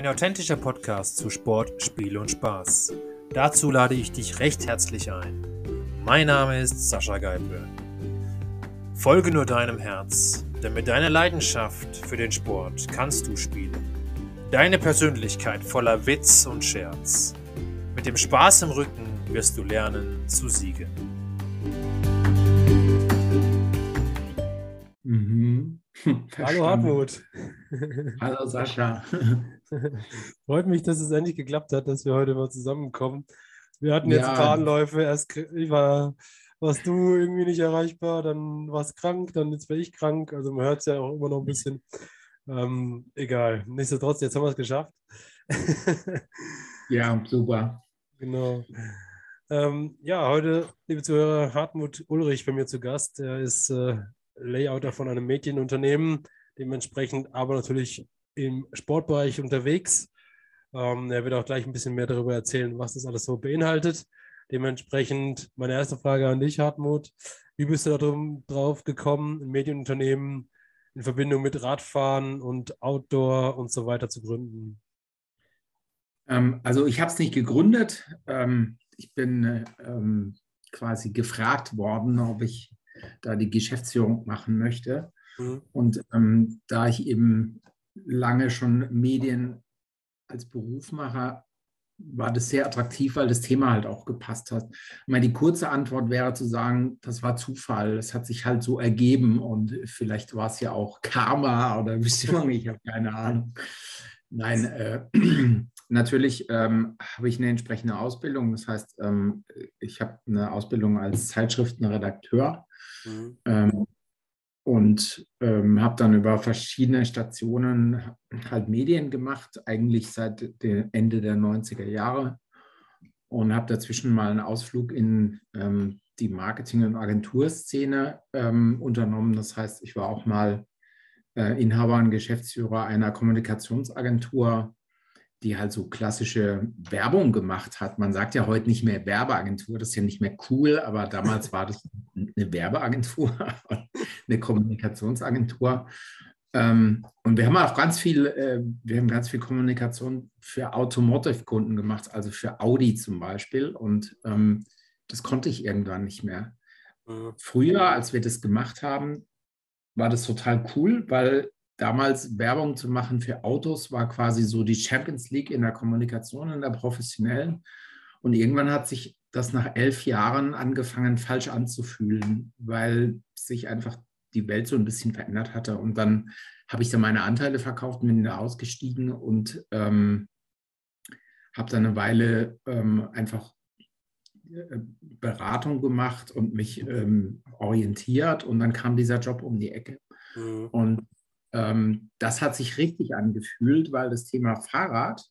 Ein authentischer Podcast zu Sport, Spiel und Spaß. Dazu lade ich dich recht herzlich ein. Mein Name ist Sascha Geipel. Folge nur deinem Herz, denn mit deiner Leidenschaft für den Sport kannst du spielen. Deine Persönlichkeit voller Witz und Scherz. Mit dem Spaß im Rücken wirst du lernen zu siegen. Mhm. Hallo Hartmut. Hallo Sascha. Freut mich, dass es endlich geklappt hat, dass wir heute mal zusammenkommen. Wir hatten jetzt Ja. ein paar Anläufe. Erst ich war, warst du irgendwie nicht erreichbar, dann warst krank, dann jetzt war ich krank. Also man hört es ja auch immer noch ein bisschen. Ähm, egal. Nichtsdestotrotz, jetzt haben wir es geschafft. Ja, super. Genau. Ähm, ja, heute, liebe Zuhörer, Hartmut Ulrich bei mir zu Gast. Er ist äh, Layouter von einem Medienunternehmen, dementsprechend aber natürlich im Sportbereich unterwegs. Ähm, er wird auch gleich ein bisschen mehr darüber erzählen, was das alles so beinhaltet. Dementsprechend meine erste Frage an dich, Hartmut. Wie bist du da drum, drauf gekommen, ein Medienunternehmen in Verbindung mit Radfahren und Outdoor und so weiter zu gründen? Ähm, also ich habe es nicht gegründet. Ähm, ich bin äh, ähm, quasi gefragt worden, ob ich da die Geschäftsführung machen möchte. Mhm. Und da ich eben lange schon Medien als Beruf mache, war das sehr attraktiv, weil das Thema halt auch gepasst hat. Ich meine, die kurze Antwort wäre zu sagen, das war Zufall. Es hat sich halt so ergeben und vielleicht war es ja auch Karma oder Bestimmung, ich habe keine Ahnung. Nein, äh, natürlich ähm, habe ich eine entsprechende Ausbildung. Das heißt, ähm, ich habe eine Ausbildung als Zeitschriftenredakteur Mhm. ähm, und ähm, habe dann über verschiedene Stationen halt Medien gemacht, eigentlich seit dem Ende der 90er Jahre und habe dazwischen mal einen Ausflug in ähm, die Marketing- und Agenturszene ähm, unternommen. Das heißt, ich war auch mal äh, Inhaber und Geschäftsführer einer Kommunikationsagentur, die halt so klassische Werbung gemacht hat. Man sagt ja heute nicht mehr Werbeagentur, das ist ja nicht mehr cool, aber damals war das eine Werbeagentur, eine Kommunikationsagentur. Ähm, und wir haben auch ganz viel, äh, wir haben ganz viel Kommunikation für Automotive-Kunden gemacht, also für Audi zum Beispiel. Und ähm, das konnte ich irgendwann nicht mehr. Mhm. Früher, als wir das gemacht haben, war das total cool, weil damals Werbung zu machen für Autos war quasi so die Champions League in der Kommunikation, in der professionellen. Und irgendwann hat sich das nach elf Jahren angefangen, falsch anzufühlen, weil sich einfach die Welt so ein bisschen verändert hatte. Und dann habe ich da meine Anteile verkauft bin da ausgestiegen und ähm, habe dann eine Weile ähm, einfach äh, Beratung gemacht und mich ähm, orientiert. Und dann kam dieser Job um die Ecke. Mhm. Und ähm, das hat sich richtig angefühlt, weil das Thema Fahrrad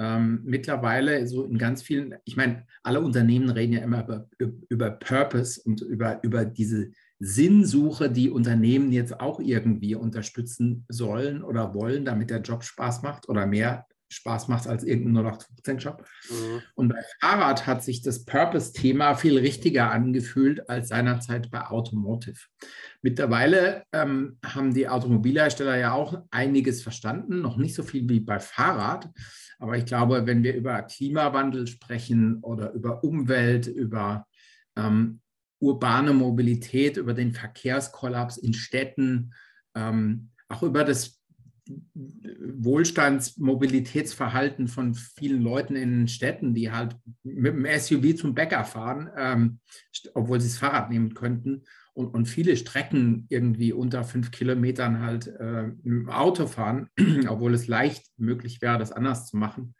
ähm, mittlerweile so in ganz vielen, ich meine, alle Unternehmen reden ja immer über, über Purpose und über, über diese Sinnsuche, die Unternehmen jetzt auch irgendwie unterstützen sollen oder wollen, damit der Job Spaß macht oder mehr Spaß macht als irgendein 0815-Job. Mhm. Und bei Fahrrad hat sich das Purpose-Thema viel richtiger angefühlt als seinerzeit bei Automotive. Mittlerweile ähm, haben die Automobilhersteller ja auch einiges verstanden, noch nicht so viel wie bei Fahrrad. Aber ich glaube, wenn wir über Klimawandel sprechen oder über Umwelt, über ähm, urbane Mobilität, über den Verkehrskollaps in Städten, ähm, auch über das Wohlstandsmobilitätsverhalten von vielen Leuten in Städten, die halt mit dem SUV zum Bäcker fahren, ähm, obwohl sie das Fahrrad nehmen könnten und, und viele Strecken irgendwie unter fünf Kilometern halt äh, mit dem Auto fahren, obwohl es leicht möglich wäre, das anders zu machen.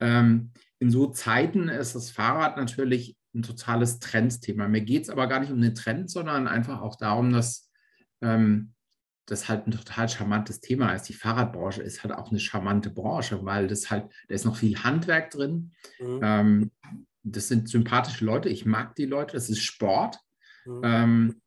Ähm, in so Zeiten ist das Fahrrad natürlich ein totales Trendthema. Mir geht es aber gar nicht um den Trend, sondern einfach auch darum, dass ähm, das halt ein total charmantes Thema ist. Die Fahrradbranche ist halt auch eine charmante Branche, weil das halt, da ist noch viel Handwerk drin. Mhm. Ähm, das sind sympathische Leute. Ich mag die Leute. Das ist Sport. Mhm. Ähm,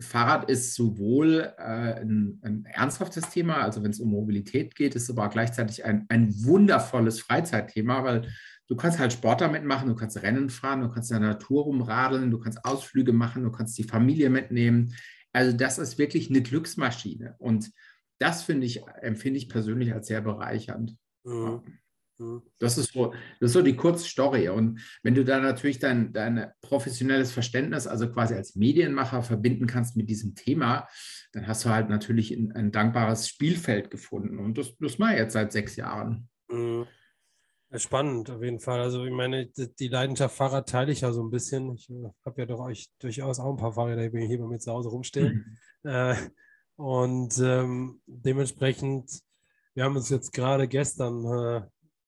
Fahrrad ist sowohl äh, ein, ein ernsthaftes Thema, also wenn es um Mobilität geht, ist aber auch gleichzeitig ein, ein wundervolles Freizeitthema, weil du kannst halt Sport damit machen, du kannst Rennen fahren, du kannst in der Natur rumradeln, du kannst Ausflüge machen, du kannst die Familie mitnehmen. Also das ist wirklich eine Glücksmaschine und das finde ich, empfinde ich persönlich als sehr bereichernd. Mhm. Mhm. Das ist, so, das ist so die Kurzstory. Und wenn du da natürlich dein, dein professionelles Verständnis, also quasi als Medienmacher, verbinden kannst mit diesem Thema, dann hast du halt natürlich ein, ein dankbares Spielfeld gefunden. Und das, das mache ich jetzt seit sechs Jahren. Mhm. Spannend, auf jeden Fall. Also, ich meine, die Leidenschaft Fahrrad teile ich ja so ein bisschen. Ich äh, habe ja doch euch durchaus auch ein paar Fahrräder, die hier bei mir zu Hause rumstehen. Mhm. Äh, und ähm, dementsprechend, wir haben uns jetzt gerade gestern äh,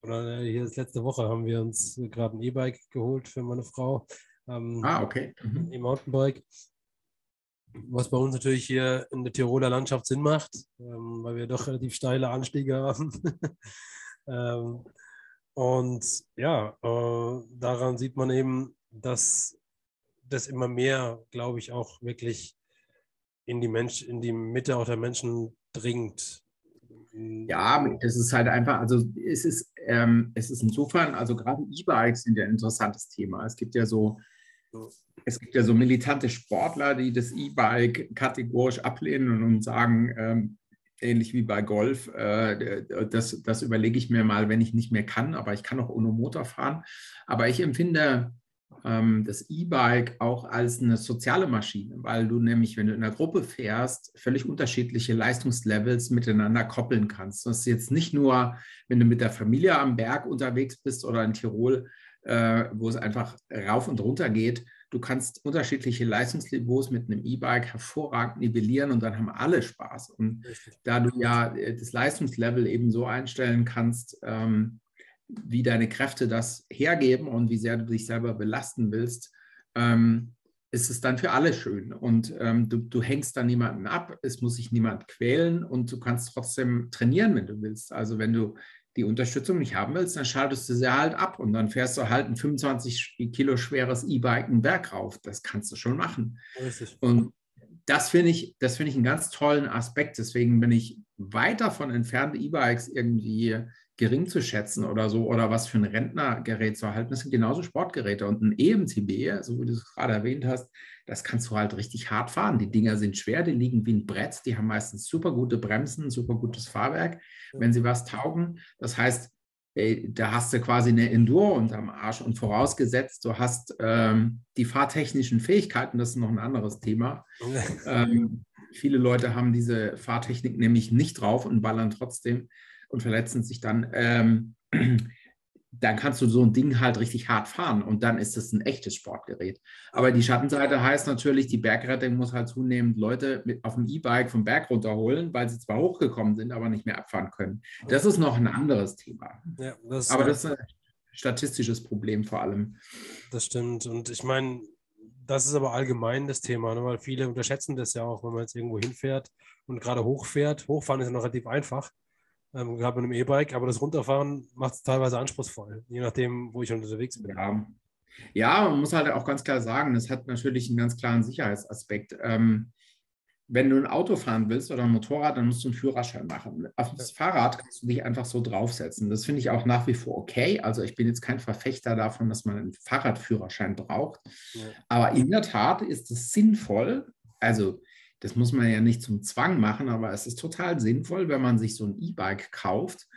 oder äh, hier ist letzte Woche haben wir uns gerade ein E-Bike geholt für meine Frau. Ähm, ah, okay. Mhm. E-Mountainbike. Was bei uns natürlich hier in der Tiroler Landschaft Sinn macht, ähm, weil wir doch relativ steile Anstiege haben. ähm, und ja, äh, daran sieht man eben, dass das immer mehr, glaube ich, auch wirklich in die Mensch, in die Mitte auch der Menschen dringt. Ja, das ist halt einfach, also es ist, ähm, es ist insofern, also gerade E-Bikes sind ja ein interessantes Thema. Es gibt ja so, es gibt ja so militante Sportler, die das E-Bike kategorisch ablehnen und sagen, ähm, ähnlich wie bei Golf, äh, das, das überlege ich mir mal, wenn ich nicht mehr kann, aber ich kann auch ohne Motor fahren. Aber ich empfinde ähm, das E-Bike auch als eine soziale Maschine, weil du nämlich, wenn du in einer Gruppe fährst, völlig unterschiedliche Leistungslevels miteinander koppeln kannst. Das ist jetzt nicht nur, wenn du mit der Familie am Berg unterwegs bist oder in Tirol, äh, wo es einfach rauf und runter geht. Du kannst unterschiedliche Leistungsniveaus mit einem E-Bike hervorragend nivellieren und dann haben alle Spaß. Und da du ja äh, das Leistungslevel eben so einstellen kannst, ähm, wie deine Kräfte das hergeben und wie sehr du dich selber belasten willst, ähm, ist es dann für alle schön. Und ähm, du, du, hängst dann niemanden ab, es muss sich niemand quälen und du kannst trotzdem trainieren, wenn du willst. Also wenn du die Unterstützung nicht haben willst, dann schaltest du sie halt ab und dann fährst du halt ein 25 Kilo schweres E-Bike einen Berg rauf. Das kannst du schon machen. Richtig. Und das finde ich, das finde ich einen ganz tollen Aspekt. Deswegen bin ich weit davon entfernt, E-Bikes irgendwie gering zu schätzen oder so oder was für ein Rentnergerät zu erhalten. Das sind genauso Sportgeräte. Und ein EMTB, so wie du es gerade erwähnt hast, das kannst du halt richtig hart fahren. Die Dinger sind schwer, die liegen wie ein Brett, die haben meistens super gute Bremsen, super gutes Fahrwerk, wenn sie was taugen. Das heißt, ey, da hast du quasi eine Enduro unterm Arsch und vorausgesetzt, du hast ähm, die fahrtechnischen Fähigkeiten, das ist noch ein anderes Thema. ähm, viele Leute haben diese Fahrtechnik nämlich nicht drauf und ballern trotzdem und verletzen sich dann, ähm, dann kannst du so ein Ding halt richtig hart fahren und dann ist es ein echtes Sportgerät. Aber die Schattenseite heißt natürlich, die Bergrettung muss halt zunehmend Leute mit auf dem E-Bike vom Berg runterholen, weil sie zwar hochgekommen sind, aber nicht mehr abfahren können. Das ist noch ein anderes Thema. Ja, das, aber das ist ein statistisches Problem vor allem. Das stimmt. Und ich meine, das ist aber allgemein das Thema, ne? weil viele unterschätzen das ja auch, wenn man jetzt irgendwo hinfährt und gerade hochfährt. Hochfahren ist ja noch relativ einfach ähm, gerade mit einem E-Bike, aber das Runterfahren macht es teilweise anspruchsvoll, je nachdem, wo ich unterwegs bin. Ja. ja, man muss halt auch ganz klar sagen, das hat natürlich einen ganz klaren Sicherheitsaspekt. Ähm, wenn du ein Auto fahren willst oder ein Motorrad, dann musst du einen Führerschein machen. Auf das Fahrrad kannst du dich einfach so draufsetzen. Das finde ich auch nach wie vor okay. Also ich bin jetzt kein Verfechter davon, dass man einen Fahrradführerschein braucht. Ja. Aber in der Tat ist es sinnvoll, also das muss man ja nicht zum Zwang machen, aber es ist total sinnvoll, wenn man sich so ein E-Bike kauft,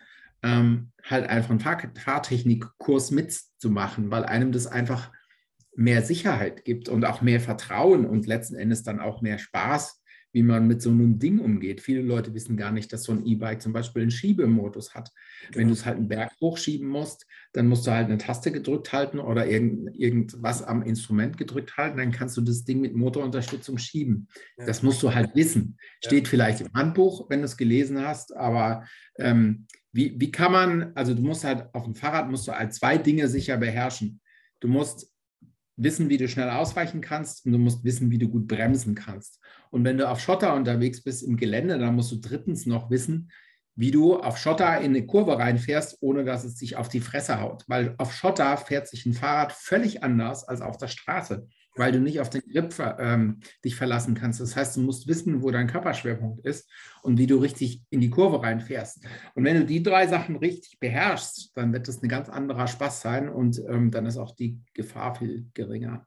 ähm, halt einfach einen Fahr Fahrtechnikkurs mitzumachen, weil einem das einfach mehr Sicherheit gibt und auch mehr Vertrauen und letzten Endes dann auch mehr Spaß wie man mit so einem Ding umgeht. Viele Leute wissen gar nicht, dass so ein E-Bike zum Beispiel einen Schiebemodus hat. Genau. Wenn du es halt einen Berg hochschieben musst, dann musst du halt eine Taste gedrückt halten oder irgend, irgendwas am Instrument gedrückt halten, dann kannst du das Ding mit Motorunterstützung schieben. Ja. Das musst du halt wissen. Steht ja. vielleicht im Handbuch, wenn du es gelesen hast, aber ähm, wie, wie kann man, also du musst halt auf dem Fahrrad musst du halt zwei Dinge sicher beherrschen. Du musst wissen, wie du schnell ausweichen kannst und du musst wissen, wie du gut bremsen kannst. Und wenn du auf Schotter unterwegs bist im Gelände, dann musst du drittens noch wissen, wie du auf Schotter in eine Kurve reinfährst, ohne dass es sich auf die Fresse haut. Weil auf Schotter fährt sich ein Fahrrad völlig anders als auf der Straße weil du nicht auf den Grip ähm, dich verlassen kannst. Das heißt, du musst wissen, wo dein Körperschwerpunkt ist und wie du richtig in die Kurve reinfährst. Und wenn du die drei Sachen richtig beherrschst, dann wird das ein ganz anderer Spaß sein und ähm, dann ist auch die Gefahr viel geringer.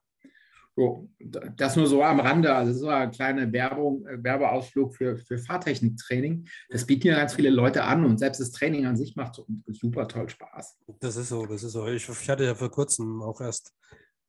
So, das nur so am Rande, also so eine kleine Werbung, äh, Werbeausflug für, für Fahrtechniktraining. Das bieten ja ganz viele Leute an und selbst das Training an sich macht super toll Spaß. Das ist so, das ist so. Ich, ich hatte ja vor kurzem auch erst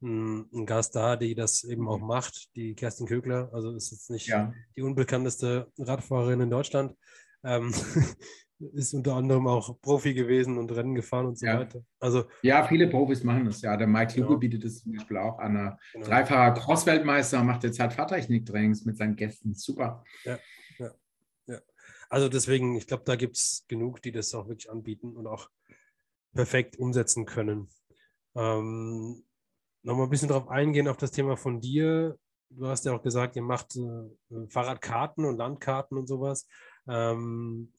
einen Gast da, die das eben auch macht, die Kerstin Kögler. Also ist jetzt nicht ja. die unbekannteste Radfahrerin in Deutschland. Ähm, ist unter anderem auch Profi gewesen und Rennen gefahren und so ja. weiter. Also, ja, viele Profis machen das. Ja, der Mike Lugo genau. bietet das zum Beispiel auch an. Der genau. Dreifahrer Cross-Weltmeister macht jetzt halt Fahrtechnik-Trainings mit seinen Gästen. Super. Ja, ja, ja. Also deswegen, ich glaube, da gibt es genug, die das auch wirklich anbieten und auch perfekt umsetzen können. Ähm, Nochmal ein bisschen darauf eingehen, auf das Thema von dir. Du hast ja auch gesagt, ihr macht äh, Fahrradkarten und Landkarten und sowas. Ähm,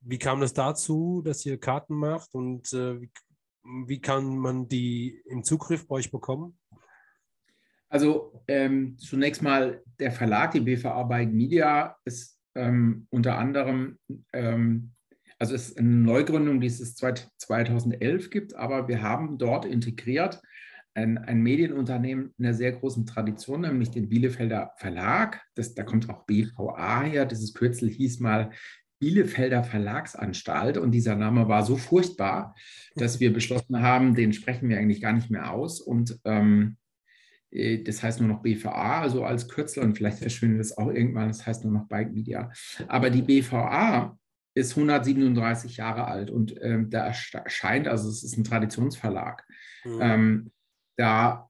wie kam das dazu, dass ihr Karten macht und äh, wie, wie, kann man die im Zugriff bei euch bekommen? Also ähm, zunächst mal der Verlag, die BVA Bike Media, ist ähm, unter anderem, ähm, also ist eine Neugründung, die es 2011 gibt, aber wir haben dort integriert ein, ein Medienunternehmen in einer sehr großen Tradition, nämlich den Bielefelder Verlag. Das, da kommt auch BVA her. Dieses Kürzel hieß mal Bielefelder Verlagsanstalt und dieser Name war so furchtbar, dass wir beschlossen haben, den sprechen wir eigentlich gar nicht mehr aus und ähm, äh, das heißt nur noch BVA, also als Kürzel und vielleicht verschwindet es auch irgendwann, das heißt nur noch Bike Media. Aber die BVA ist 137 Jahre alt und ähm, da erscheint, also es ist ein Traditionsverlag. Mhm. Ähm, da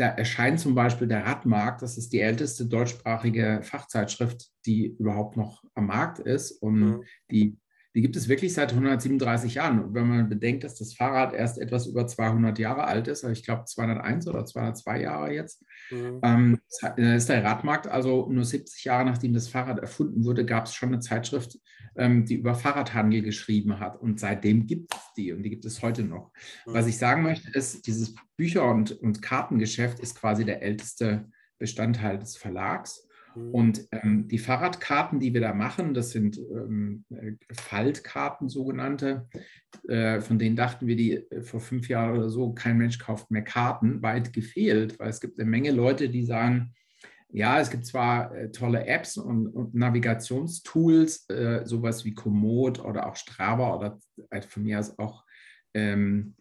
da erscheint zum Beispiel der Radmarkt, das ist die älteste deutschsprachige Fachzeitschrift, die überhaupt noch am Markt ist. Und mhm. die, die gibt es wirklich seit 137 Jahren. Und wenn man bedenkt, dass das Fahrrad erst etwas über 200 Jahre alt ist, also ich glaube 201 oder 202 Jahre jetzt, mhm. ähm, ist der Radmarkt also nur 70 Jahre nachdem das Fahrrad erfunden wurde, gab es schon eine Zeitschrift, ähm, die über Fahrradhandel geschrieben hat. Und seitdem gibt es die und die gibt es heute noch. Mhm. Was ich sagen möchte, ist, dieses Bücher- und, und Kartengeschäft ist quasi der älteste Bestandteil des Verlags. Mhm. Und ähm, die Fahrradkarten, die wir da machen, das sind ähm, äh, Faltkarten sogenannte. Äh, von denen dachten wir, die äh, vor fünf Jahren oder so, kein Mensch kauft mehr Karten, weit gefehlt, weil es gibt eine Menge Leute, die sagen, ja, es gibt zwar äh, tolle Apps und, und Navigationstools, äh, sowas wie Komoot oder auch Strava oder äh, von mir aus auch ähm,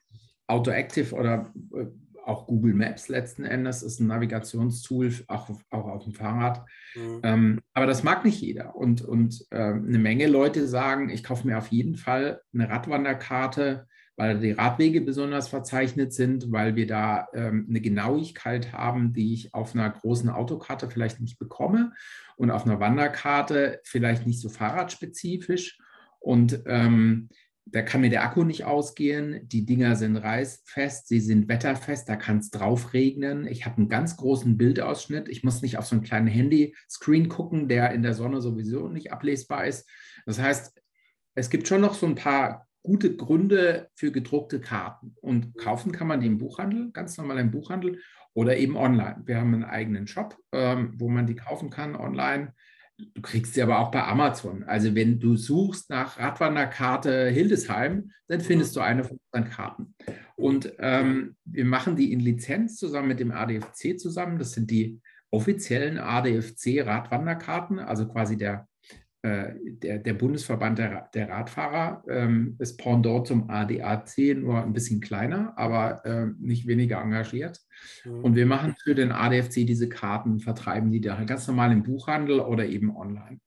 AutoActive oder äh, auch Google Maps letzten Endes ist ein Navigationstool, auch, auch auf dem Fahrrad. Mhm. Ähm, aber das mag nicht jeder. Und, und ähm, eine Menge Leute sagen, ich kaufe mir auf jeden Fall eine Radwanderkarte weil die Radwege besonders verzeichnet sind, weil wir da ähm, eine Genauigkeit haben, die ich auf einer großen Autokarte vielleicht nicht bekomme und auf einer Wanderkarte vielleicht nicht so fahrradspezifisch. Und ähm, da kann mir der Akku nicht ausgehen. Die Dinger sind reißfest, sie sind wetterfest, da kann es drauf regnen. Ich habe einen ganz großen Bildausschnitt. Ich muss nicht auf so einen kleinen Handy-Screen gucken, der in der Sonne sowieso nicht ablesbar ist. Das heißt, es gibt schon noch so ein paar gute Gründe für gedruckte Karten. Und kaufen kann man die im Buchhandel, ganz normal im Buchhandel oder eben online. Wir haben einen eigenen Shop, ähm, wo man die kaufen kann online. Du kriegst sie aber auch bei Amazon. Also wenn du suchst nach Radwanderkarte Hildesheim, dann findest du eine von unseren Karten. Und ähm, wir machen die in Lizenz zusammen mit dem ADFC zusammen. Das sind die offiziellen ADFC Radwanderkarten, also quasi der äh, der, der, Bundesverband der, der Radfahrer ähm, ist Pendant zum ADAC, nur ein bisschen kleiner, aber äh, nicht weniger engagiert. Mhm. Und wir machen für den ADFC diese Karten, vertreiben die da ganz normal im Buchhandel oder eben online.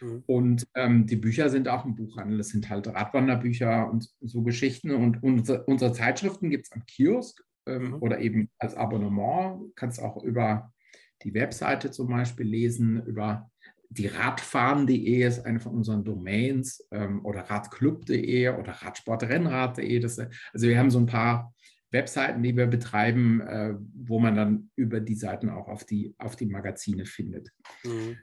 Mhm. Und ähm, die Bücher sind auch im Buchhandel. Das sind halt Radwanderbücher und so Geschichten. Und unsere, unsere Zeitschriften gibt es am Kiosk ähm, mhm. oder eben als Abonnement. Du kannst auch über die Webseite zum Beispiel lesen, über die Radfahren.de ist eine von unseren Domains ähm, oder radclub.de oder radsportrennrad.de. Also wir haben so ein paar Webseiten, die wir betreiben, äh, wo man dann über die Seiten auch auf die, auf die Magazine findet. Mhm.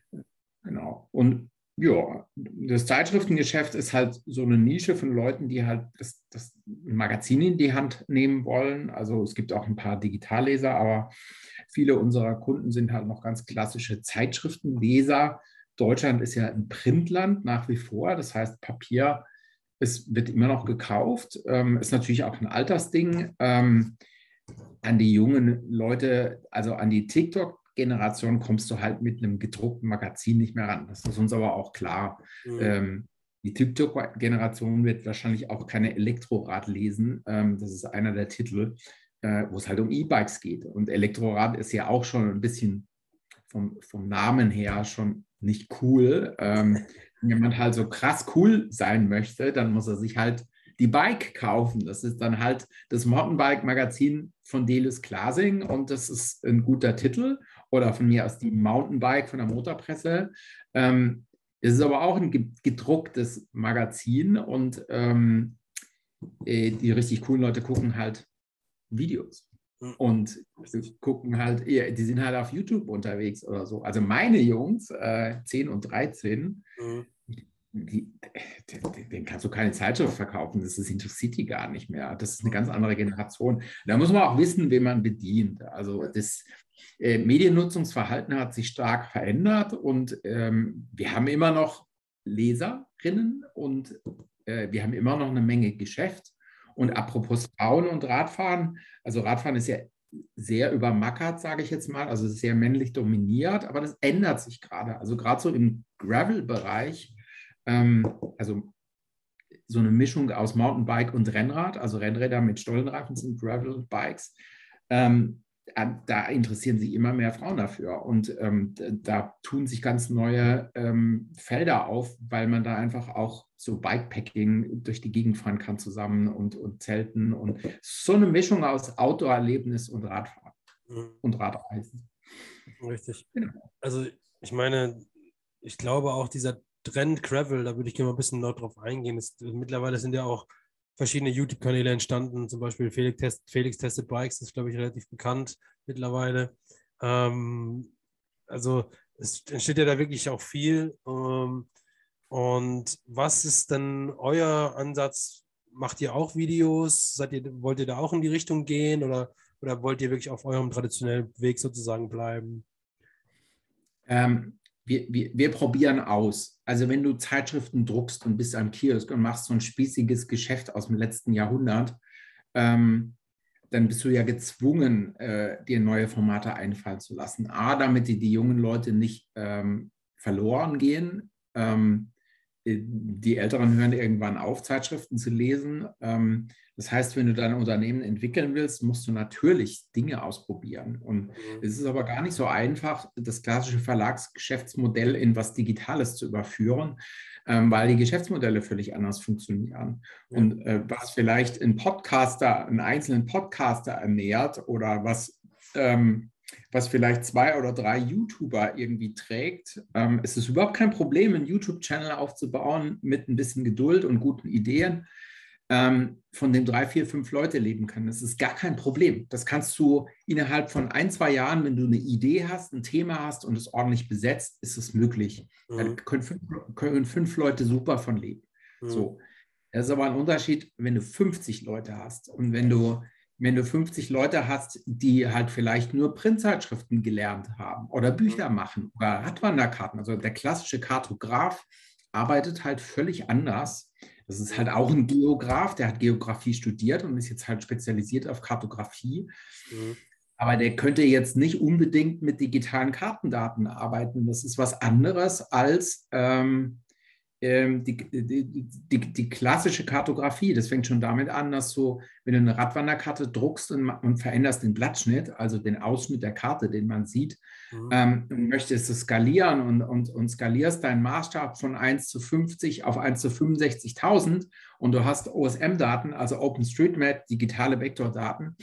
Genau. Und ja, das Zeitschriftengeschäft ist halt so eine Nische von Leuten, die halt das, das Magazin in die Hand nehmen wollen. Also es gibt auch ein paar Digitalleser, aber viele unserer Kunden sind halt noch ganz klassische Zeitschriftenleser, Deutschland ist ja ein Printland nach wie vor. Das heißt, Papier es wird immer noch gekauft. Ähm, ist natürlich auch ein Altersding. Ähm, an die jungen Leute, also an die TikTok-Generation, kommst du halt mit einem gedruckten Magazin nicht mehr ran. Das ist uns aber auch klar. Mhm. Ähm, die TikTok-Generation wird wahrscheinlich auch keine Elektrorad lesen. Ähm, das ist einer der Titel, äh, wo es halt um E-Bikes geht. Und Elektrorad ist ja auch schon ein bisschen vom, vom Namen her schon nicht cool. Ähm, wenn jemand halt so krass cool sein möchte, dann muss er sich halt die Bike kaufen. Das ist dann halt das Mountainbike-Magazin von Delis Klasing und das ist ein guter Titel. Oder von mir aus die Mountainbike von der Motorpresse. Ähm, es ist aber auch ein gedrucktes Magazin und ähm, äh, die richtig coolen Leute gucken halt Videos. Hm. Und gucken halt, die sind halt auf YouTube unterwegs oder so. Also meine Jungs, äh, 10 und 13, mhm. die, den kannst du keine Zeitschrift verkaufen. Das ist interessiert die gar nicht mehr. Das ist eine ganz andere Generation. Da muss man auch wissen, wen man bedient. Also das äh, Mediennutzungsverhalten hat sich stark verändert und ähm, wir haben immer noch Leserinnen und äh, wir haben immer noch eine Menge Geschäft. Und apropos Frauen und Radfahren, also Radfahren ist ja sehr übermackert, sage ich jetzt mal, also sehr männlich dominiert, aber das ändert sich gerade. Also gerade so im Gravel-Bereich, ähm, also so eine Mischung aus Mountainbike und Rennrad, also Rennräder mit Stollenreifen sind Gravel-Bikes. Ähm, da interessieren sich immer mehr Frauen dafür. Und ähm, da tun sich ganz neue ähm, Felder auf, weil man da einfach auch so Bikepacking durch die Gegend fahren kann zusammen und, und Zelten und so eine Mischung aus Outdoor-Erlebnis und Radfahren mhm. und Radreisen. Richtig. Genau. Also ich meine, ich glaube auch dieser Trend Gravel, da würde ich gerne mal ein bisschen noch drauf eingehen. Ist, mittlerweile sind ja auch verschiedene YouTube-Kanäle entstanden, zum Beispiel Felix, Test, Felix Tested Bikes, ist, glaube ich, relativ bekannt mittlerweile. Ähm, also es entsteht ja da wirklich auch viel. Ähm, und was ist denn euer Ansatz? Macht ihr auch Videos? Ihr, wollt ihr da auch in die Richtung gehen oder, oder wollt ihr wirklich auf eurem traditionellen Weg sozusagen bleiben? Ähm, wir, wir, wir probieren aus. Also wenn du Zeitschriften druckst und bist am Kiosk und machst so ein spießiges Geschäft aus dem letzten Jahrhundert, ähm, dann bist du ja gezwungen, äh, dir neue Formate einfallen zu lassen. A, damit die, die jungen Leute nicht ähm, verloren gehen. Ähm, die Älteren hören irgendwann auf, Zeitschriften zu lesen. Ähm, das heißt, wenn du dein Unternehmen entwickeln willst, musst du natürlich Dinge ausprobieren. Und mhm. es ist aber gar nicht so einfach, das klassische Verlagsgeschäftsmodell in was Digitales zu überführen, ähm, weil die Geschäftsmodelle völlig anders funktionieren. Und äh, was vielleicht ein Podcaster, einen einzelnen Podcaster ernährt oder was ähm, was vielleicht zwei oder drei YouTuber irgendwie trägt. Ähm, es ist überhaupt kein Problem, einen YouTube-Channel aufzubauen mit ein bisschen Geduld und guten Ideen, ähm, von dem drei, vier, fünf Leute leben können. Das ist gar kein Problem. Das kannst du innerhalb von ein, zwei Jahren, wenn du eine Idee hast, ein Thema hast und es ordentlich besetzt, ist es möglich. Mhm. Da können fünf, können fünf, Leute super von leben. Mhm. So. Das ist aber ein Unterschied, wenn du 50 Leute hast und wenn du wenn du 50 Leute hast, die halt vielleicht nur Printzeitschriften gelernt haben oder mhm. Bücher machen oder Radwanderkarten, also der klassische Kartograf arbeitet halt völlig anders. Das ist halt auch ein Geograf, der hat Geografie studiert und ist jetzt halt spezialisiert auf Kartografie. Mhm. Aber der könnte jetzt nicht unbedingt mit digitalen Kartendaten arbeiten. Das ist was anderes als ähm, ähm, die, die, die, die, klassische Kartografie, das fängt schon damit an, dass du, wenn du eine Radwanderkarte druckst und, und veränderst den Blattschnitt, also den Ausschnitt der Karte, den man sieht, mhm. ähm, und möchtest es skalieren und, und, und skalierst deinen Maßstab von 1 zu 50 auf 1 zu 65.000 und du hast OSM-Daten, also OpenStreetMap, digitale Vektordaten,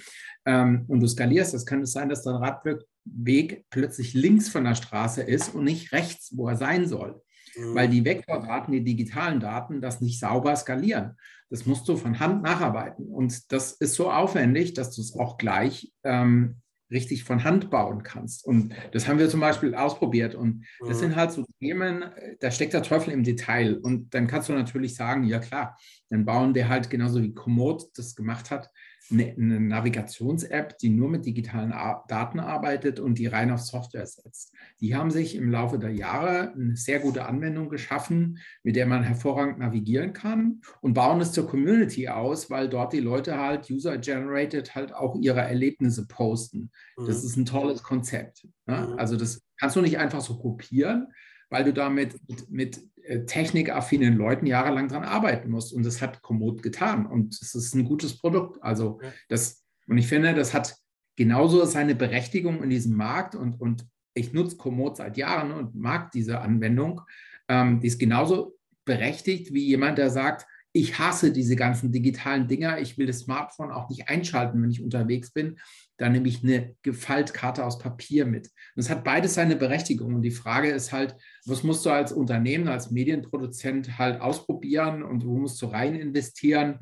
ähm, und du skalierst, das kann es sein, dass dein Radweg plötzlich links von der Straße ist und nicht rechts, wo er sein soll mhm. weil die Vektordaten, die digitalen Daten, das nicht sauber skalieren. Das musst du von Hand nacharbeiten. Und das ist so aufwendig, dass du es auch gleich ähm, richtig von Hand bauen kannst. Und das haben wir zum Beispiel ausprobiert. Und das mhm. sind halt so Themen, da steckt der Teufel im Detail. Und dann kannst du natürlich sagen, ja klar, dann bauen wir halt genauso wie Komoot das gemacht hat, eine, eine Navigations-App, die nur mit digitalen Daten arbeitet und die rein auf Software setzt. Die haben sich im Laufe der Jahre eine sehr gute Anwendung geschaffen, mit der man hervorragend navigieren kann und bauen es zur Community aus, weil dort die Leute halt user-generated halt auch ihre Erlebnisse posten. Mhm. Das ist ein tolles Konzept. Ne? Mhm. Also das kannst du nicht einfach so kopieren, weil du damit mit, mit äh, technikaffinen Leuten jahrelang dran arbeiten musst. Und das hat Komoot getan. Und es ist ein gutes Produkt. Also das, und ich finde, das hat genauso seine Berechtigung in diesem Markt. Und, und ich nutze Komoot seit Jahren und mag diese Anwendung. Ähm, die ist genauso berechtigt wie jemand, der sagt, ich hasse diese ganzen digitalen Dinger. Ich will das Smartphone auch nicht einschalten, wenn ich unterwegs bin. Dann nehme ich eine Gefaltkarte aus Papier mit. Und es hat beides seine Berechtigung. Und die Frage ist halt, was musst du als Unternehmen, als Medienproduzent halt ausprobieren und wo musst du rein investieren,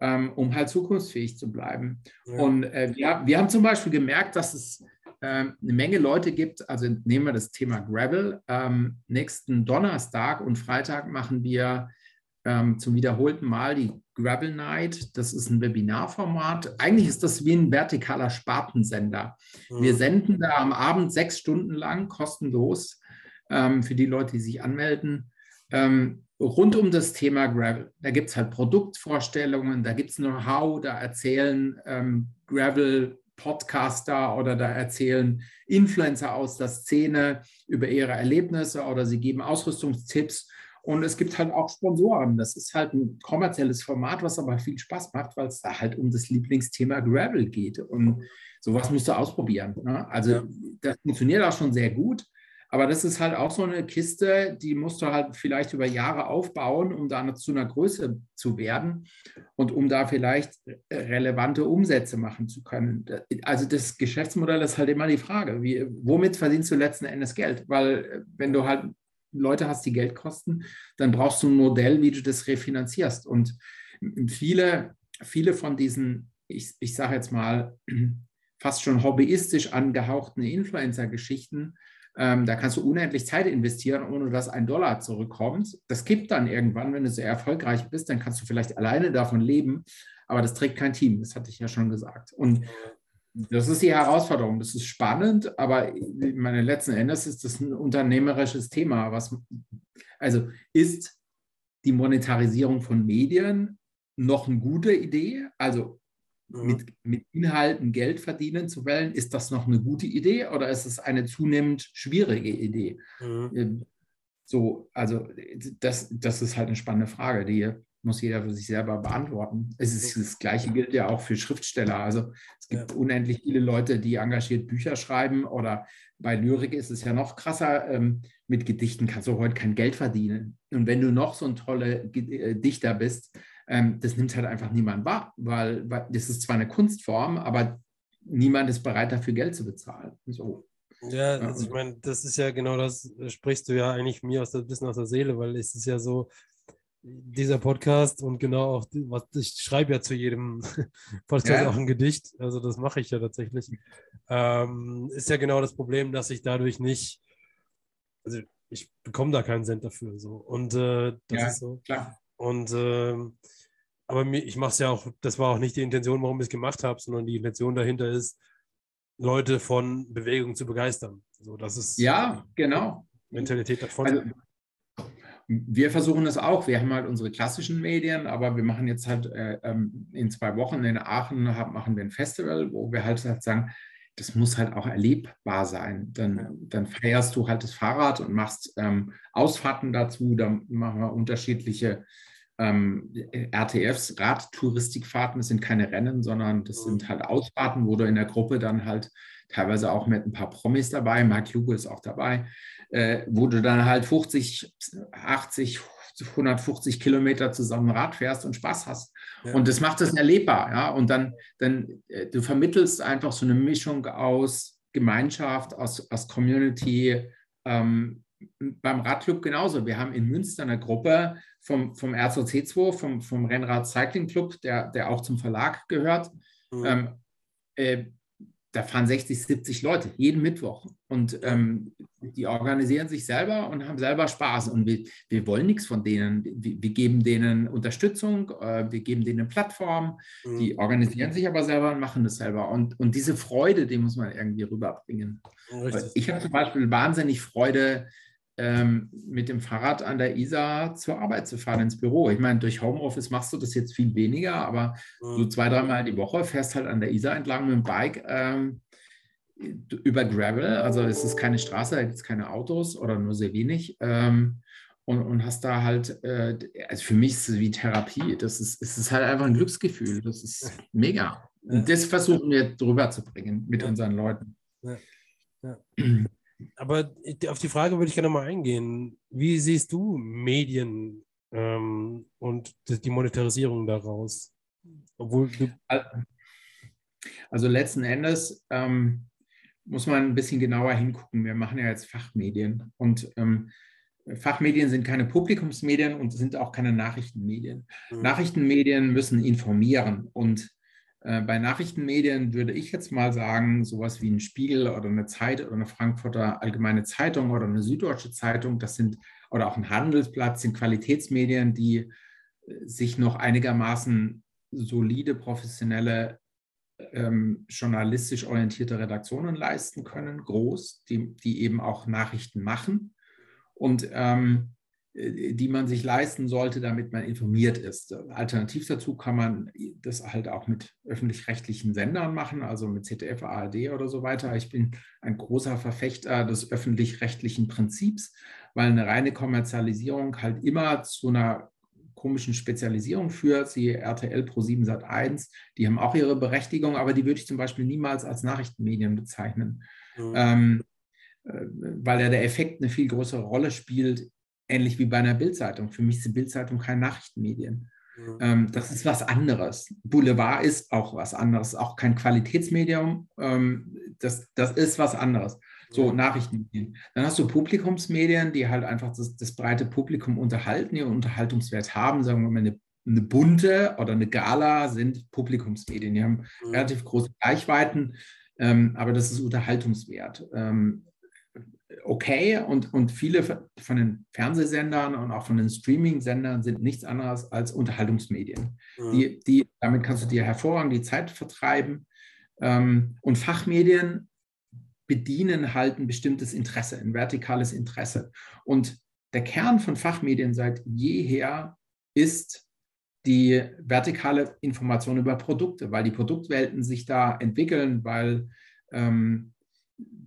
ähm, um halt zukunftsfähig zu bleiben. Ja. Und äh, wir, wir haben zum Beispiel gemerkt, dass es ähm, eine Menge Leute gibt, also nehmen wir das Thema Gravel. Ähm, nächsten Donnerstag und Freitag machen wir ähm, zum wiederholten Mal die Gravel Night. Das ist ein Webinarformat. Eigentlich ist das wie ein vertikaler Spartensender. Mhm. Wir senden da am Abend sechs Stunden lang kostenlos ähm, für die Leute, die sich anmelden. Ähm, rund um das Thema Gravel. Da gibt es halt Produktvorstellungen, da gibt es Know-how, da erzählen ähm, Gravel Podcaster oder da erzählen Influencer aus der Szene über ihre Erlebnisse oder sie geben Ausrüstungstipps und es gibt halt auch Sponsoren. Das ist halt ein kommerzielles Format, was aber viel Spaß macht, weil es da halt um das Lieblingsthema Gravel geht. Und sowas musst du ausprobieren. Ne? Also das funktioniert auch schon sehr gut. Aber das ist halt auch so eine Kiste, die musst du halt vielleicht über Jahre aufbauen, um da zu einer Größe zu werden und um da vielleicht relevante Umsätze machen zu können. Also das Geschäftsmodell ist halt immer die Frage, wie, womit verdienst du letzten Endes Geld? Weil wenn du halt Leute hast, die Geld kosten, dann brauchst du ein Modell, wie du das refinanzierst. Und viele, viele von diesen, ich, ich sage jetzt mal, fast schon hobbyistisch angehauchten Influencer-Geschichten, ähm, da kannst du unendlich Zeit investieren, ohne dass ein Dollar zurückkommt. Das kippt dann irgendwann, wenn du sehr erfolgreich bist, dann kannst du vielleicht alleine davon leben, aber das trägt kein Team, das hatte ich ja schon gesagt. Und das ist die Herausforderung. Das ist spannend, aber meine letzten Endes ist das ein unternehmerisches Thema. Was, also ist die Monetarisierung von Medien noch eine gute Idee? Also mhm. mit, mit Inhalten Geld verdienen zu wollen, ist das noch eine gute Idee oder ist es eine zunehmend schwierige Idee? Mhm. Ähm, so, also das, das ist halt eine spannende Frage, die muss jeder für sich selber beantworten. Es ist das Gleiche gilt ja auch für Schriftsteller. Also es gibt ja. unendlich viele Leute, die engagiert Bücher schreiben oder bei Lyrik ist es ja noch krasser. Ähm, mit Gedichten kannst du heute kein Geld verdienen. Und wenn du noch so ein toller äh, Dichter bist, ähm, das nimmt halt einfach niemand wahr, weil, weil das ist zwar eine Kunstform, aber niemand ist bereit dafür Geld zu bezahlen. So. Ja, also ich meine, das ist ja genau das, sprichst du ja eigentlich mir aus der, bisschen aus der Seele, weil es ist ja so, dieser Podcast und genau auch, was ich schreibe ja zu jedem Podcast ja. auch ein Gedicht, also das mache ich ja tatsächlich. Ähm, ist ja genau das Problem, dass ich dadurch nicht, also ich bekomme da keinen Cent dafür. So. Und äh, das ja, ist so. Klar. Und äh, aber ich mache es ja auch, das war auch nicht die Intention, warum ich es gemacht habe, sondern die Intention dahinter ist, Leute von Bewegung zu begeistern. So, das ist ja genau Mentalität davon. Also, wir versuchen es auch. Wir haben halt unsere klassischen Medien, aber wir machen jetzt halt äh, ähm, in zwei Wochen in Aachen haben, machen wir ein Festival, wo wir halt, halt sagen, das muss halt auch erlebbar sein. Dann, dann feierst du halt das Fahrrad und machst ähm, Ausfahrten dazu. Dann machen wir unterschiedliche ähm, RTFs, Radtouristikfahrten. Das sind keine Rennen, sondern das sind halt Ausfahrten, wo du in der Gruppe dann halt teilweise auch mit ein paar Promis dabei, Mark Lugo ist auch dabei, äh, wo du dann halt 50, 80, 150 Kilometer zusammen Rad fährst und Spaß hast. Ja. Und das macht es erlebbar. Ja? Und dann, dann äh, du vermittelst einfach so eine Mischung aus Gemeinschaft, aus, aus Community. Ähm, beim Radclub genauso. Wir haben in Münster eine Gruppe vom, vom RZC2, vom, vom Rennrad Cycling Club, der, der auch zum Verlag gehört. Mhm. Ähm, äh, da fahren 60, 70 Leute jeden Mittwoch und ähm, die organisieren sich selber und haben selber Spaß und wir, wir wollen nichts von denen. Wir, wir geben denen Unterstützung, äh, wir geben denen Plattformen, mhm. die organisieren sich aber selber und machen das selber und, und diese Freude, die muss man irgendwie rüberbringen. Richtig. Ich habe zum Beispiel wahnsinnig Freude, ähm, mit dem Fahrrad an der Isar zur Arbeit zu fahren, ins Büro. Ich meine, durch Homeoffice machst du das jetzt viel weniger, aber mhm. so zwei, dreimal die Woche fährst halt an der Isar entlang mit dem Bike ähm, über Gravel. Also es ist keine Straße, da gibt es keine Autos oder nur sehr wenig. Ähm, und, und hast da halt, äh, also für mich ist es wie Therapie. Das ist, es ist halt einfach ein Glücksgefühl. Das ist mega. Und das versuchen wir drüber zu bringen mit unseren Leuten. Ja. Ja. Aber auf die Frage würde ich gerne mal eingehen. Wie siehst du Medien ähm, und die Monetarisierung daraus? Obwohl also letzten Endes ähm, muss man ein bisschen genauer hingucken. Wir machen ja jetzt Fachmedien und ähm, Fachmedien sind keine Publikumsmedien und sind auch keine Nachrichtenmedien. Mhm. Nachrichtenmedien müssen informieren und bei Nachrichtenmedien würde ich jetzt mal sagen, sowas wie ein Spiegel oder eine Zeit oder eine Frankfurter Allgemeine Zeitung oder eine Süddeutsche Zeitung, das sind, oder auch ein Handelsblatt, sind Qualitätsmedien, die äh, sich noch einigermaßen solide, professionelle, ähm, journalistisch orientierte Redaktionen leisten können, groß, die, die eben auch Nachrichten machen. Und ähm, äh, die man sich leisten sollte, damit man informiert ist. Alternativ dazu kann man das halt auch mit öffentlich-rechtlichen Sendern machen, also mit ZDF, ARD oder so weiter. Ich bin ein großer Verfechter des öffentlich-rechtlichen Prinzips, weil eine reine Kommerzialisierung halt immer zu einer komischen Spezialisierung führt. Sie RTL Pro 7 Sat 1, die haben auch ihre Berechtigung, aber die würde ich zum Beispiel niemals als Nachrichtenmedien bezeichnen. Mhm. Ähm, äh, weil ja der Effekt eine viel größere Rolle spielt ähnlich wie bei einer Bildzeitung. Für mich ist die Bildzeitung kein Nachrichtenmedien. Mhm. Ähm, das ist was anderes. Boulevard ist auch was anderes, auch kein Qualitätsmedium. Ähm, das, das ist was anderes. So, mhm. Nachrichtenmedien. Dann hast du Publikumsmedien, die halt einfach das, das breite Publikum unterhalten, ihren Unterhaltungswert haben. Sagen wir mal, eine, eine bunte oder eine Gala sind Publikumsmedien. Die haben mhm. relativ große Reichweiten, ähm, aber das ist Unterhaltungswert. Ähm, okay und, und viele von den Fernsehsendern und auch von den Streaming-Sendern sind nichts anderes als Unterhaltungsmedien. Mhm. Die, die, damit kannst du dir hervorragend die Zeit vertreiben. Ähm, und Fachmedien bedienen halt ein bestimmtes Interesse, ein vertikales Interesse. Und der Kern von Fachmedien seit jeher ist die vertikale Information über Produkte, weil die Produktwelten sich da entwickeln, weil ähm,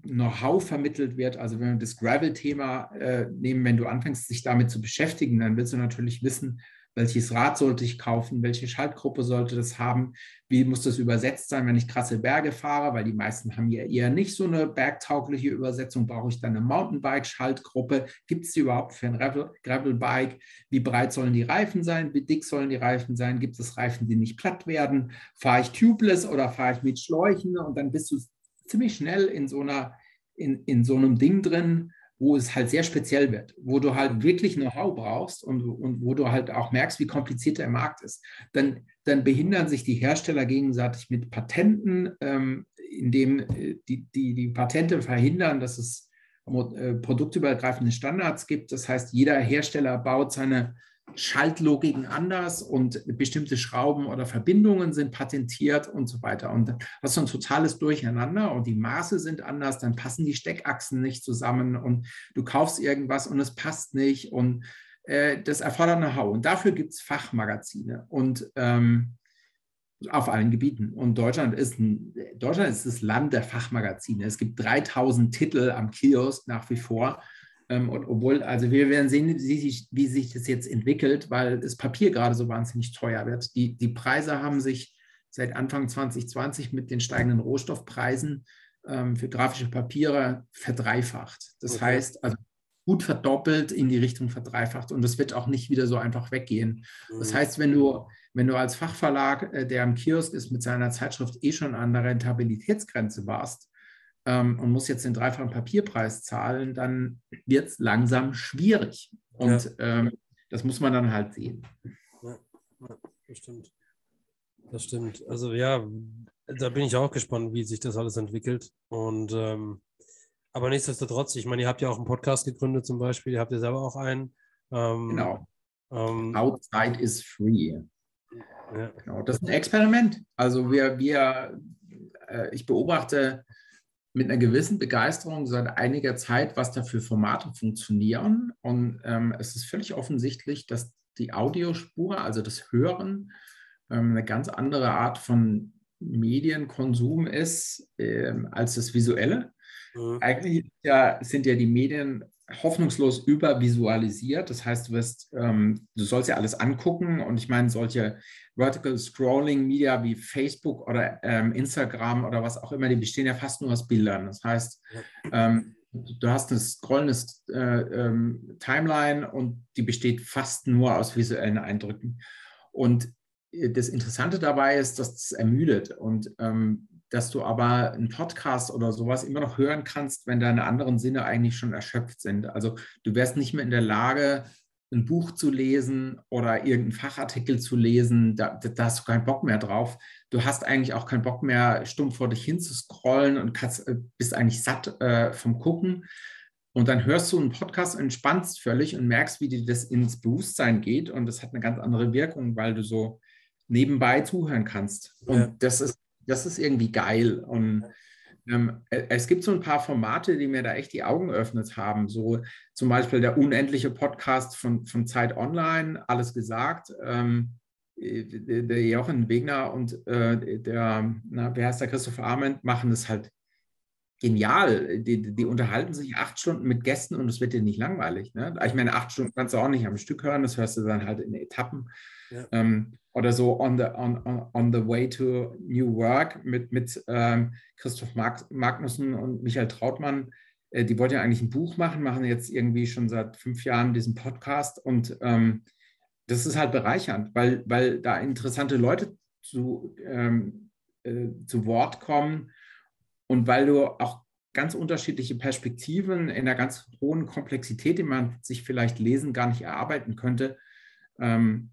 Know-how vermittelt wird. Also wenn wir das Gravel-Thema äh, nehmen, wenn du anfängst, sich damit zu beschäftigen, dann willst du natürlich wissen, welches Rad sollte ich kaufen, welche Schaltgruppe sollte das haben, wie muss das übersetzt sein, wenn ich krasse Berge fahre, weil die meisten haben ja eher nicht so eine bergtaugliche Übersetzung, brauche ich dann eine Mountainbike-Schaltgruppe, gibt es die überhaupt für ein Gravelbike, wie breit sollen die Reifen sein, wie dick sollen die Reifen sein, gibt es Reifen, die nicht platt werden, fahre ich tubeless oder fahre ich mit Schläuchen? Und dann bist du ziemlich schnell in so einer, in, in so einem Ding drin, wo es halt sehr speziell wird, wo du halt wirklich Know-how brauchst und, und wo du halt auch merkst, wie kompliziert der Markt ist. Dann, dann behindern sich die Hersteller gegenseitig mit Patenten, ähm, indem äh, die, die, die Patente verhindern, dass es äh, produktübergreifende Standards gibt. Das heißt, jeder Hersteller baut seine Schaltlogiken anders und bestimmte Schrauben oder Verbindungen sind patentiert und so weiter. Und das ist ein totales Durcheinander und die Maße sind anders, dann passen die Steckachsen nicht zusammen und du kaufst irgendwas und es passt nicht und äh, das erfordert Know-how. Und dafür gibt es Fachmagazine und ähm, auf allen Gebieten. Und Deutschland ist, ein, Deutschland ist das Land der Fachmagazine. Es gibt 3000 Titel am Kiosk nach wie vor. Ähm, und obwohl, also wir werden sehen, wie sich, wie sich das jetzt entwickelt, weil das Papier gerade so wahnsinnig teuer wird. Die, die Preise haben sich seit Anfang 2020 mit den steigenden Rohstoffpreisen ähm, für grafische Papiere verdreifacht. Das okay. heißt, also gut verdoppelt in die Richtung verdreifacht und das wird auch nicht wieder so einfach weggehen. Mhm. Das heißt, wenn du, wenn du als Fachverlag, äh, der am Kiosk ist, mit seiner Zeitschrift eh schon an der Rentabilitätsgrenze warst, ähm, und muss jetzt den dreifachen Papierpreis zahlen, dann wird es langsam schwierig. Und ja. ähm, das muss man dann halt sehen. Ja, das stimmt. Das stimmt. Also ja, Da bin ich auch gespannt, wie sich das alles entwickelt. Und ähm, aber nichtsdestotrotz, ich meine, ihr habt ja auch einen Podcast gegründet zum Beispiel, ihr habt ja selber auch einen. Ähm, genau. Ähm, Outside is free. Ja. Genau, das ist ein Experiment. Also wir, wir äh, ich beobachte mit einer gewissen Begeisterung seit einiger Zeit, was da für Formate funktionieren. Und ähm, es ist völlig offensichtlich, dass die Audiospur, also das Hören, ähm, eine ganz andere Art von Medienkonsum ist äh, als das Visuelle. Mhm. Eigentlich ja, sind ja die Medien hoffnungslos übervisualisiert. Das heißt, du, wirst, ähm, du sollst ja alles angucken. Und ich meine, solche Vertical Scrolling Media wie Facebook oder ähm, Instagram oder was auch immer, die bestehen ja fast nur aus Bildern. Das heißt, ähm, du hast eine scrollende äh, ähm, Timeline und die besteht fast nur aus visuellen Eindrücken. Und äh, das Interessante dabei ist, dass es ermüdet und ähm, dass du aber einen Podcast oder sowas immer noch hören kannst, wenn deine anderen Sinne eigentlich schon erschöpft sind. Also du wärst nicht mehr in der Lage, ein Buch zu lesen oder irgendeinen Fachartikel zu lesen, da, da, hast du keinen Bock mehr drauf. Du hast eigentlich auch keinen Bock mehr, stumpf vor dich hinzuscrollen und kannst, äh, bist eigentlich satt äh, vom Gucken. Und dann hörst du einen Podcast, entspannst völlig und merkst, wie dir das ins Bewusstsein geht. Und das hat eine ganz andere Wirkung, weil du so nebenbei zuhören kannst. Und ja. das, ist, das ist irgendwie geil. Und ähm, äh, es gibt so ein paar Formate, die mir da echt die Augen geöffnet haben. So zum Beispiel der unendliche Podcast von, von Zeit Online, alles gesagt. Ähm, äh, der Jochen Wegner und äh, der, na, wer heißt der Christoph Arment, machen das halt genial. Die, die, unterhalten sich acht Stunden mit Gästen und es wird dir nicht langweilig. Ne? Ich meine, acht Stunden kannst du auch nicht am Stück hören, das hörst du dann halt in Etappen. Ja. Ähm, oder so on the, on, on the way to new work mit, mit ähm, Christoph Mag Magnussen und Michael Trautmann. Äh, die wollten ja eigentlich ein Buch machen, machen jetzt irgendwie schon seit fünf Jahren diesen Podcast und ähm, das ist halt bereichernd, weil, weil da interessante Leute zu, ähm, äh, zu Wort kommen und weil du auch ganz unterschiedliche Perspektiven in einer ganz hohen Komplexität, die man sich vielleicht lesen gar nicht erarbeiten könnte, ähm,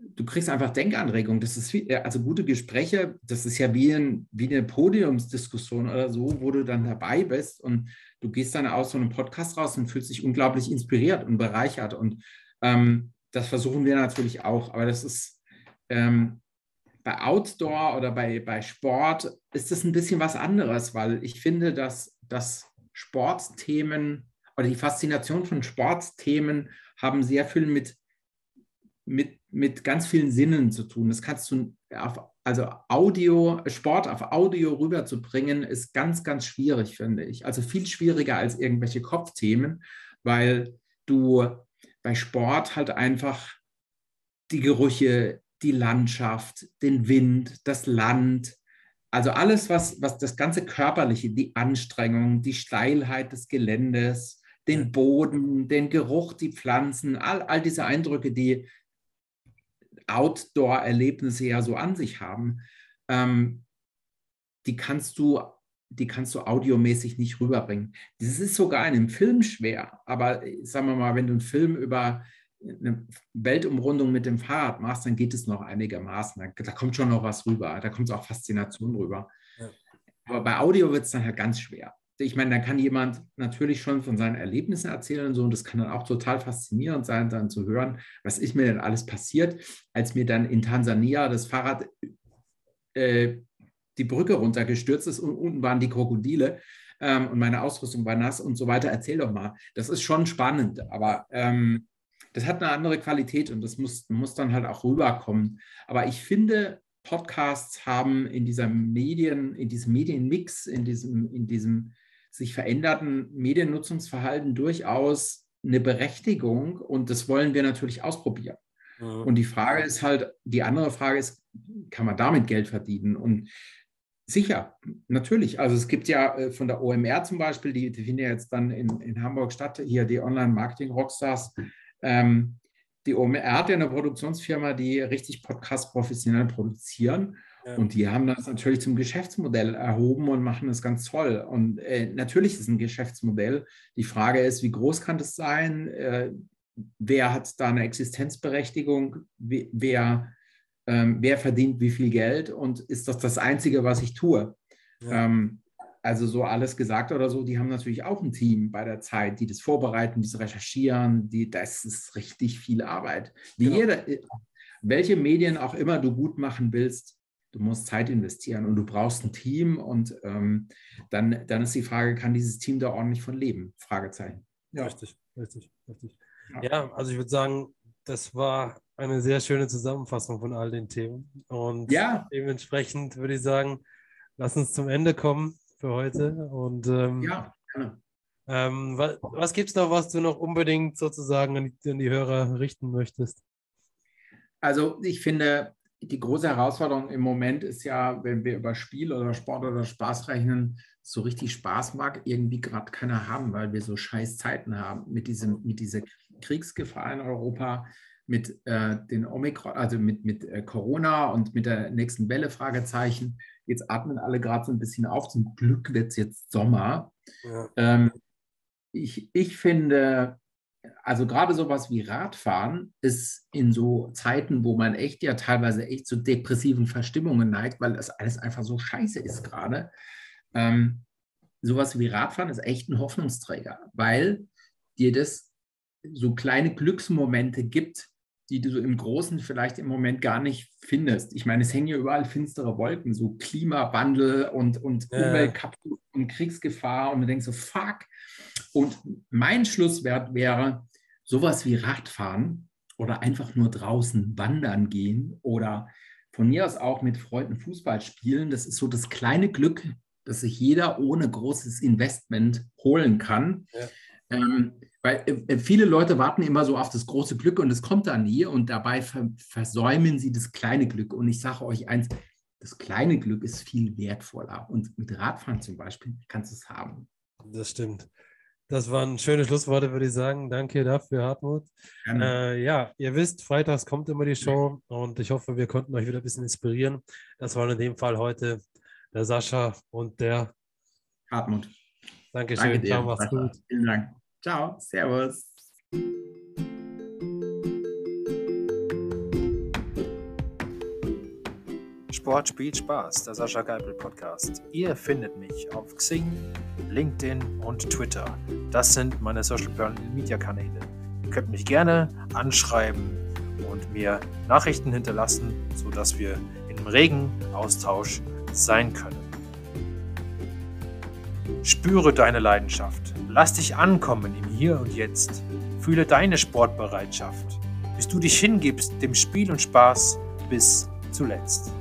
du kriegst einfach Denkanregungen. Das ist wie, also gute Gespräche, das ist ja wie, ein, wie eine Podiumsdiskussion oder so, wo du dann dabei bist und du gehst dann aus so einem Podcast raus und fühlst dich unglaublich inspiriert und bereichert. Und ähm, das versuchen wir natürlich auch, aber das ist ähm, bei Outdoor oder bei, bei Sport ist das ein bisschen was anderes, weil ich finde, dass, dass Sportthemen oder die Faszination von Sportthemen haben sehr viel mit mit, mit ganz vielen Sinnen zu tun. Das kannst du auf, also Audio, Sport auf Audio rüberzubringen, ist ganz, ganz schwierig, finde ich. Also viel schwieriger als irgendwelche Kopfthemen, weil du bei Sport halt einfach die Gerüche, die Landschaft, den Wind, das Land, also alles, was, was das ganze Körperliche, die Anstrengung, die Steilheit des Geländes, den Boden, den Geruch, die Pflanzen, all, all diese Eindrücke, die Outdoor-Erlebnisse ja so an sich haben, ähm, die kannst du die kannst du audiomäßig nicht rüberbringen. Das ist sogar in einem Film schwer, aber sagen wir mal, wenn du einen Film über eine Weltumrundung mit dem Fahrrad machst, dann geht es noch einigermaßen. Da, da kommt schon noch was rüber, da kommt auch Faszination rüber. Ja. Aber bei Audio wird es dann halt ganz schwer ich meine, da kann jemand natürlich schon von seinen Erlebnissen erzählen und so, und das kann dann auch total faszinierend sein, dann zu hören, was ist mir denn alles passiert, als mir dann in Tansania das Fahrrad äh, die Brücke runtergestürzt ist und unten waren die Krokodile ähm, und meine Ausrüstung war nass und so weiter. Erzähl doch mal. Das ist schon spannend, aber ähm, das hat eine andere Qualität und das muss, muss dann halt auch rüberkommen. Aber ich finde, Podcasts haben in dieser Medien, in diesem Medienmix, in diesem, in diesem sich veränderten Mediennutzungsverhalten durchaus eine Berechtigung und das wollen wir natürlich ausprobieren. Mhm. Und die Frage ist halt, die andere Frage ist, kann man damit Geld verdienen? Und sicher, natürlich. Also es gibt ja äh, von der OMR zum Beispiel, die, die finden ja jetzt dann in, in Hamburg statt, hier die Online-Marketing-Rockstars. Ähm, die OMR hat ja eine Produktionsfirma, die richtig Podcasts professionell produzieren. Und die haben das natürlich zum Geschäftsmodell erhoben und machen das ganz toll. Und äh, natürlich ist es ein Geschäftsmodell. Die Frage ist, wie groß kann das sein? Äh, wer hat da eine Existenzberechtigung? Wer, ähm, wer verdient wie viel Geld und ist das das Einzige, was ich tue. Ja. Ähm, also so alles gesagt oder so, die haben natürlich auch ein Team bei der Zeit, die das vorbereiten, die das recherchieren, die, das ist richtig viel Arbeit. Wie genau. jeder, welche Medien auch immer du gut machen willst, du musst Zeit investieren und du brauchst ein Team und ähm, dann, dann ist die Frage, kann dieses Team da ordentlich von leben? Fragezeichen. Ja. Richtig, richtig, richtig. Ja, ja also ich würde sagen, das war eine sehr schöne Zusammenfassung von all den Themen. Und ja. dementsprechend würde ich sagen, lass uns zum Ende kommen für heute. Und ähm, ja, gerne. Ähm, was was gibt es noch, was du noch unbedingt sozusagen an die, an die Hörer richten möchtest? Also ich finde, die große Herausforderung im Moment ist ja, wenn wir über Spiel oder Sport oder Spaß rechnen, so richtig Spaß mag irgendwie gerade keiner haben, weil wir so scheiß Zeiten haben mit, diesem, mit dieser Kriegsgefahr in Europa, mit äh, den Omikron, also mit, mit äh, Corona und mit der nächsten Welle, Fragezeichen. Jetzt atmen alle gerade so ein bisschen auf. Zum Glück wird es jetzt Sommer. Ja. Ähm, ich, ich finde, also gerade sowas wie Radfahren ist in so Zeiten, wo man echt ja teilweise echt zu depressiven Verstimmungen neigt, weil das alles einfach so scheiße ist gerade. Ähm, sowas wie Radfahren ist echt ein Hoffnungsträger, weil dir das so kleine Glücksmomente gibt, die du so im Großen vielleicht im Moment gar nicht findest. Ich meine, es hängen ja überall finstere Wolken, so Klimawandel und, und ja. Umweltkapitalismus und Kriegsgefahr und du denkst so, fuck. Und mein Schlusswert wäre sowas wie Radfahren oder einfach nur draußen wandern gehen oder von mir aus auch mit Freunden Fußball spielen. Das ist so das kleine Glück, das sich jeder ohne großes Investment holen kann. Ja. Ähm, weil äh, viele Leute warten immer so auf das große Glück und es kommt dann nie und dabei versäumen sie das kleine Glück. Und ich sage euch eins, das kleine Glück ist viel wertvoller. Und mit Radfahren zum Beispiel kannst du es haben. Das stimmt. Das waren schöne Schlussworte, würde ich sagen. Danke dafür, Hartmut. Äh, ja, ihr wisst, freitags kommt immer die Show und ich hoffe, wir konnten euch wieder ein bisschen inspirieren. Das waren in dem Fall heute der Sascha und der Hartmut. Dankeschön. Danke dir, Ciao, mach's gut. Vielen Dank. Ciao, Servus. Sport spielt Spaß, der Sascha Geipel Podcast. Ihr findet mich auf Xing, LinkedIn und Twitter. Das sind meine Social Media Kanäle. Ihr könnt mich gerne anschreiben und mir Nachrichten hinterlassen, sodass wir im regen Austausch sein können. Spüre deine Leidenschaft. Lass dich ankommen im Hier und Jetzt. Fühle deine Sportbereitschaft, bis du dich hingibst dem Spiel und Spaß bis zuletzt.